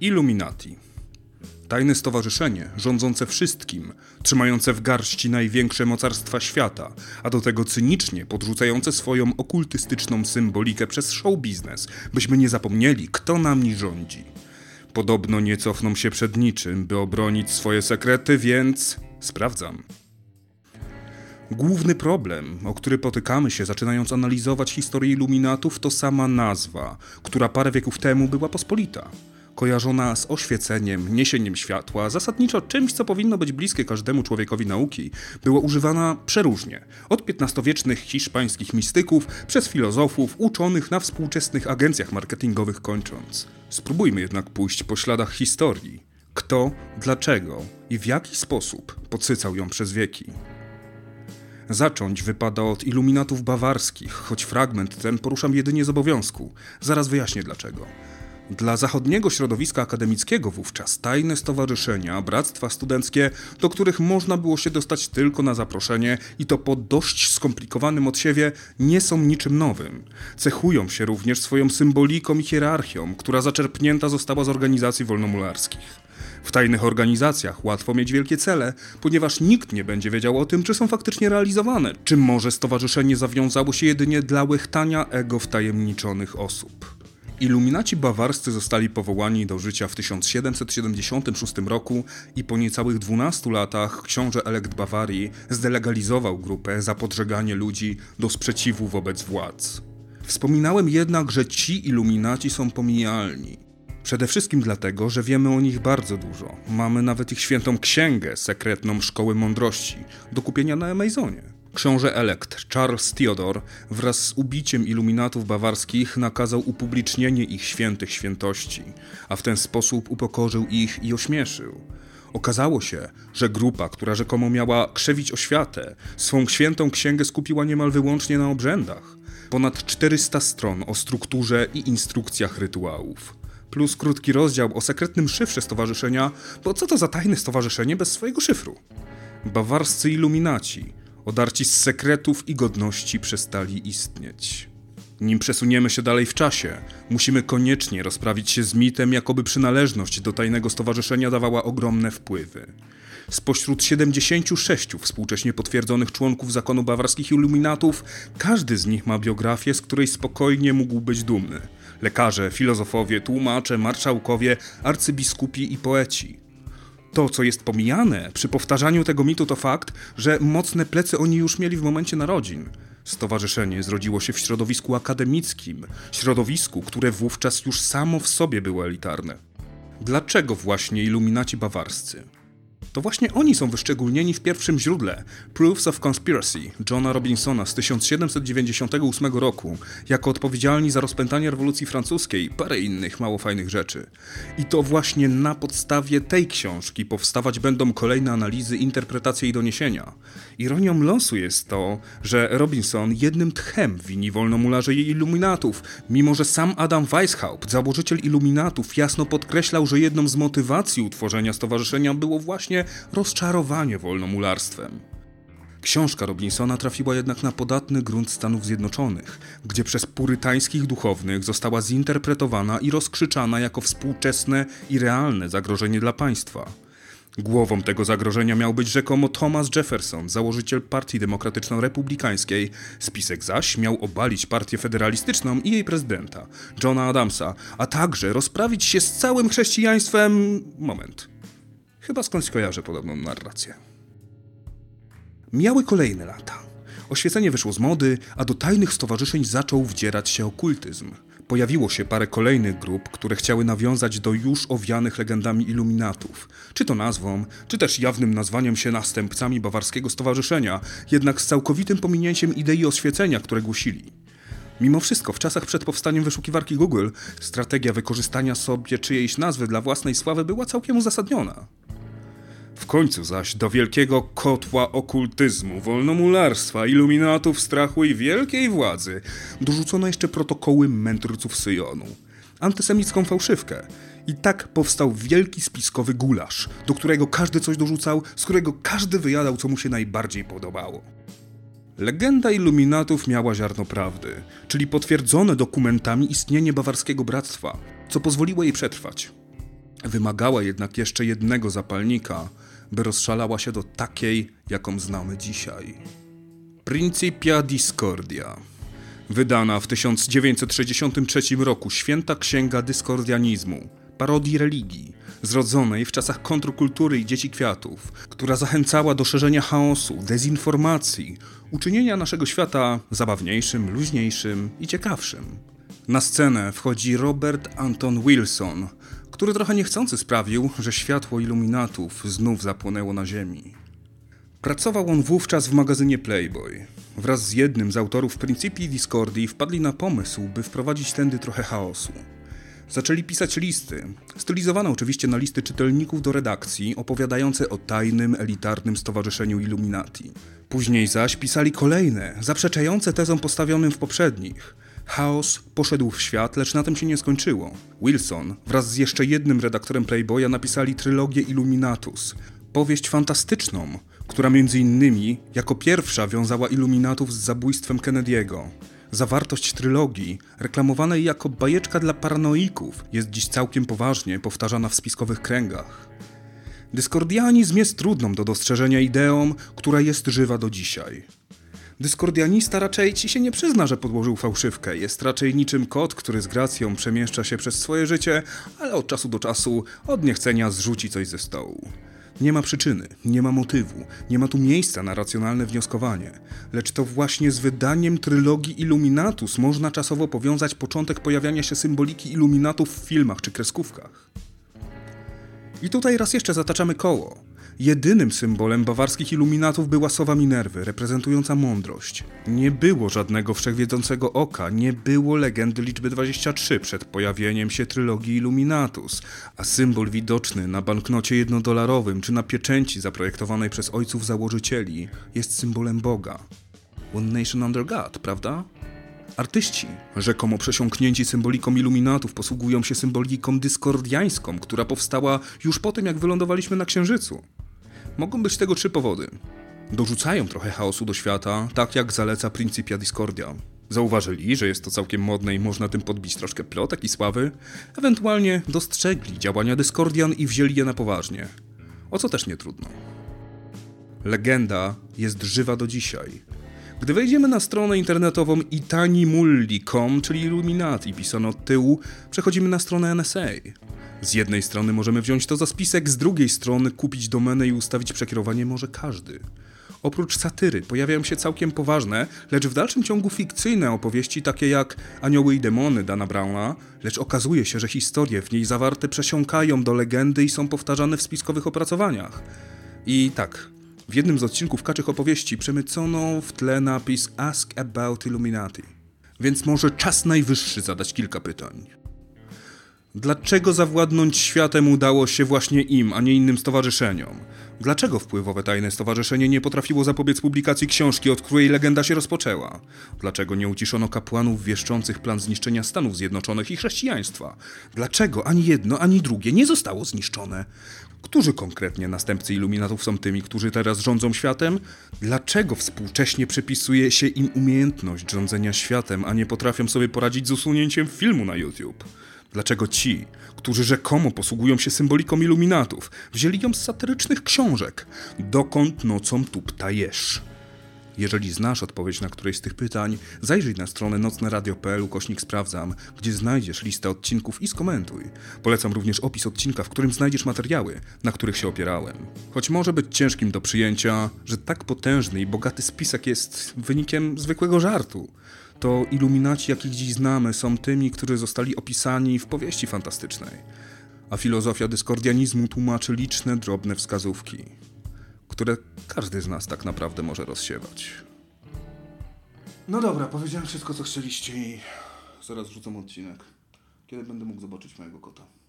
Illuminati. Tajne stowarzyszenie, rządzące wszystkim, trzymające w garści największe mocarstwa świata, a do tego cynicznie podrzucające swoją okultystyczną symbolikę przez show biznes, byśmy nie zapomnieli, kto nami rządzi. Podobno nie cofną się przed niczym, by obronić swoje sekrety, więc sprawdzam. Główny problem, o który potykamy się zaczynając analizować historię iluminatów, to sama nazwa, która parę wieków temu była pospolita. Kojarzona z oświeceniem, niesieniem światła, zasadniczo czymś, co powinno być bliskie każdemu człowiekowi nauki, była używana przeróżnie. Od XV-wiecznych hiszpańskich mistyków, przez filozofów, uczonych na współczesnych agencjach marketingowych kończąc. Spróbujmy jednak pójść po śladach historii. Kto, dlaczego i w jaki sposób podsycał ją przez wieki. Zacząć wypada od iluminatów bawarskich, choć fragment ten poruszam jedynie z obowiązku. Zaraz wyjaśnię dlaczego. Dla zachodniego środowiska akademickiego wówczas tajne stowarzyszenia, bractwa studenckie, do których można było się dostać tylko na zaproszenie i to po dość skomplikowanym odsiewie, nie są niczym nowym. Cechują się również swoją symboliką i hierarchią, która zaczerpnięta została z organizacji wolnomularskich. W tajnych organizacjach łatwo mieć wielkie cele, ponieważ nikt nie będzie wiedział o tym, czy są faktycznie realizowane, czy może stowarzyszenie zawiązało się jedynie dla łechtania ego wtajemniczonych osób. Iluminaci bawarscy zostali powołani do życia w 1776 roku i po niecałych 12 latach książę elekt Bawarii zdelegalizował grupę za podżeganie ludzi do sprzeciwu wobec władz. Wspominałem jednak, że ci iluminaci są pomijalni. Przede wszystkim dlatego, że wiemy o nich bardzo dużo. Mamy nawet ich świętą księgę, sekretną szkoły mądrości, do kupienia na Amazonie. Książę elekt Charles Theodor wraz z ubiciem iluminatów bawarskich nakazał upublicznienie ich świętych świętości, a w ten sposób upokorzył ich i ośmieszył. Okazało się, że grupa, która rzekomo miała krzewić oświatę, swą świętą księgę skupiła niemal wyłącznie na obrzędach. Ponad 400 stron o strukturze i instrukcjach rytuałów. Plus krótki rozdział o sekretnym szyfrze stowarzyszenia, bo co to za tajne stowarzyszenie bez swojego szyfru? Bawarscy iluminaci, odarci z sekretów i godności przestali istnieć. Nim przesuniemy się dalej w czasie, musimy koniecznie rozprawić się z mitem, jakoby przynależność do tajnego stowarzyszenia dawała ogromne wpływy. Spośród 76 współcześnie potwierdzonych członków zakonu bawarskich iluminatów, każdy z nich ma biografię, z której spokojnie mógł być dumny. Lekarze, filozofowie, tłumacze, marszałkowie, arcybiskupi i poeci. To, co jest pomijane przy powtarzaniu tego mitu, to fakt, że mocne plecy oni już mieli w momencie narodzin. Stowarzyszenie zrodziło się w środowisku akademickim, środowisku, które wówczas już samo w sobie było elitarne. Dlaczego właśnie iluminaci bawarscy? To właśnie oni są wyszczególnieni w pierwszym źródle Proofs of Conspiracy Johna Robinsona z 1798 roku jako odpowiedzialni za rozpętanie rewolucji francuskiej i parę innych mało fajnych rzeczy. I to właśnie na podstawie tej książki powstawać będą kolejne analizy, interpretacje i doniesienia. Ironią losu jest to, że Robinson jednym tchem wini wolnomularze i iluminatów, mimo że sam Adam Weishaupt, założyciel iluminatów, jasno podkreślał, że jedną z motywacji utworzenia stowarzyszenia było właśnie rozczarowanie wolnomularstwem. Książka Robinsona trafiła jednak na podatny grunt Stanów Zjednoczonych, gdzie przez purytańskich duchownych została zinterpretowana i rozkrzyczana jako współczesne i realne zagrożenie dla państwa. Głową tego zagrożenia miał być rzekomo Thomas Jefferson, założyciel Partii Demokratyczno-Republikańskiej. Spisek zaś miał obalić partię federalistyczną i jej prezydenta, Johna Adamsa, a także rozprawić się z całym chrześcijaństwem. Moment. Chyba skądś kojarzę podobną narrację. Miały kolejne lata. Oświecenie wyszło z mody, a do tajnych stowarzyszeń zaczął wdzierać się okultyzm. Pojawiło się parę kolejnych grup, które chciały nawiązać do już owianych legendami iluminatów. Czy to nazwą, czy też jawnym nazwaniem się następcami bawarskiego stowarzyszenia, jednak z całkowitym pominięciem idei oświecenia, które głosili. Mimo wszystko, w czasach przed powstaniem wyszukiwarki Google, strategia wykorzystania sobie czyjejś nazwy dla własnej sławy była całkiem uzasadniona. W końcu zaś do wielkiego kotła okultyzmu, wolnomularstwa, iluminatów, strachu i wielkiej władzy dorzucono jeszcze protokoły mędrców Syjonu. Antysemicką fałszywkę. I tak powstał wielki spiskowy gulasz, do którego każdy coś dorzucał, z którego każdy wyjadał, co mu się najbardziej podobało. Legenda iluminatów miała ziarno prawdy, czyli potwierdzone dokumentami istnienie bawarskiego bractwa, co pozwoliło jej przetrwać. Wymagała jednak jeszcze jednego zapalnika, by rozszalała się do takiej, jaką znamy dzisiaj. Principia Discordia. Wydana w 1963 roku święta księga dyskordianizmu, parodii religii, zrodzonej w czasach kontrkultury i dzieci kwiatów, która zachęcała do szerzenia chaosu, dezinformacji, uczynienia naszego świata zabawniejszym, luźniejszym i ciekawszym. Na scenę wchodzi Robert Anton Wilson, który trochę niechcący sprawił, że światło iluminatów znów zapłonęło na ziemi. Pracował on wówczas w magazynie Playboy. Wraz z jednym z autorów Principii Discordii wpadli na pomysł, by wprowadzić tędy trochę chaosu. Zaczęli pisać listy, stylizowane oczywiście na listy czytelników do redakcji, opowiadające o tajnym, elitarnym stowarzyszeniu Illuminati. Później zaś pisali kolejne, zaprzeczające tezom postawionym w poprzednich. Chaos poszedł w świat, lecz na tym się nie skończyło. Wilson wraz z jeszcze jednym redaktorem Playboya napisali trylogię Illuminatus, powieść fantastyczną, która między innymi jako pierwsza wiązała Illuminatów z zabójstwem Kennedy'ego. Zawartość trylogii, reklamowanej jako bajeczka dla paranoików, jest dziś całkiem poważnie powtarzana w spiskowych kręgach. Dyskordianizm jest trudną do dostrzeżenia ideą, która jest żywa do dzisiaj. Dyskordianista raczej ci się nie przyzna, że podłożył fałszywkę. Jest raczej niczym kot, który z gracją przemieszcza się przez swoje życie, ale od czasu do czasu od niechcenia zrzuci coś ze stołu. Nie ma przyczyny, nie ma motywu, nie ma tu miejsca na racjonalne wnioskowanie, lecz to właśnie z wydaniem trylogii Illuminatus można czasowo powiązać początek pojawiania się symboliki Illuminatów w filmach czy kreskówkach. I tutaj raz jeszcze zataczamy koło. Jedynym symbolem bawarskich iluminatów była sowa Minerwy, reprezentująca mądrość. Nie było żadnego wszechwiedzącego oka, nie było legendy liczby 23 przed pojawieniem się trylogii Illuminatus, a symbol widoczny na banknocie jednodolarowym czy na pieczęci zaprojektowanej przez ojców założycieli jest symbolem Boga. One Nation Under God, prawda? Artyści, rzekomo przesiąknięci symboliką iluminatów, posługują się symboliką dyskordiańską, która powstała już po tym, jak wylądowaliśmy na Księżycu. Mogą być tego trzy powody. Dorzucają trochę chaosu do świata, tak jak zaleca Principia Discordia. Zauważyli, że jest to całkiem modne i można tym podbić troszkę plotek i sławy, ewentualnie dostrzegli działania Discordian i wzięli je na poważnie. O co też nie trudno. Legenda jest żywa do dzisiaj. Gdy wejdziemy na stronę internetową itanimulli.com, czyli Illuminati pisano od tyłu, przechodzimy na stronę NSA. Z jednej strony możemy wziąć to za spisek, z drugiej strony kupić domenę i ustawić przekierowanie może każdy. Oprócz satyry pojawiają się całkiem poważne, lecz w dalszym ciągu fikcyjne opowieści takie jak Anioły i demony Dana Browna, lecz okazuje się, że historie w niej zawarte przesiąkają do legendy i są powtarzane w spiskowych opracowaniach. I tak, w jednym z odcinków Kaczych Opowieści przemycono w tle napis Ask About Illuminati. Więc może czas najwyższy zadać kilka pytań. Dlaczego zawładnąć światem udało się właśnie im, a nie innym stowarzyszeniom? Dlaczego wpływowe tajne stowarzyszenie nie potrafiło zapobiec publikacji książki, od której legenda się rozpoczęła? Dlaczego nie uciszono kapłanów wieszczących plan zniszczenia Stanów Zjednoczonych i chrześcijaństwa? Dlaczego ani jedno, ani drugie nie zostało zniszczone? Którzy konkretnie następcy iluminatów są tymi, którzy teraz rządzą światem? Dlaczego współcześnie przypisuje się im umiejętność rządzenia światem, a nie potrafią sobie poradzić z usunięciem filmu na YouTube? Dlaczego ci, którzy rzekomo posługują się symboliką iluminatów, wzięli ją z satyrycznych książek? Dokąd nocą tu ptajesz? Jeżeli znasz odpowiedź na któreś z tych pytań, zajrzyj na stronę nocneradio.pl kośnik sprawdzam, gdzie znajdziesz listę odcinków i skomentuj. Polecam również opis odcinka, w którym znajdziesz materiały, na których się opierałem. Choć może być ciężkim do przyjęcia, że tak potężny i bogaty spisek jest wynikiem zwykłego żartu to iluminaci, jakich dziś znamy, są tymi, którzy zostali opisani w powieści fantastycznej. A filozofia dyskordianizmu tłumaczy liczne, drobne wskazówki, które każdy z nas tak naprawdę może rozsiewać. No dobra, powiedziałem wszystko, co chcieliście i zaraz wrzucam odcinek. Kiedy będę mógł zobaczyć mojego kota?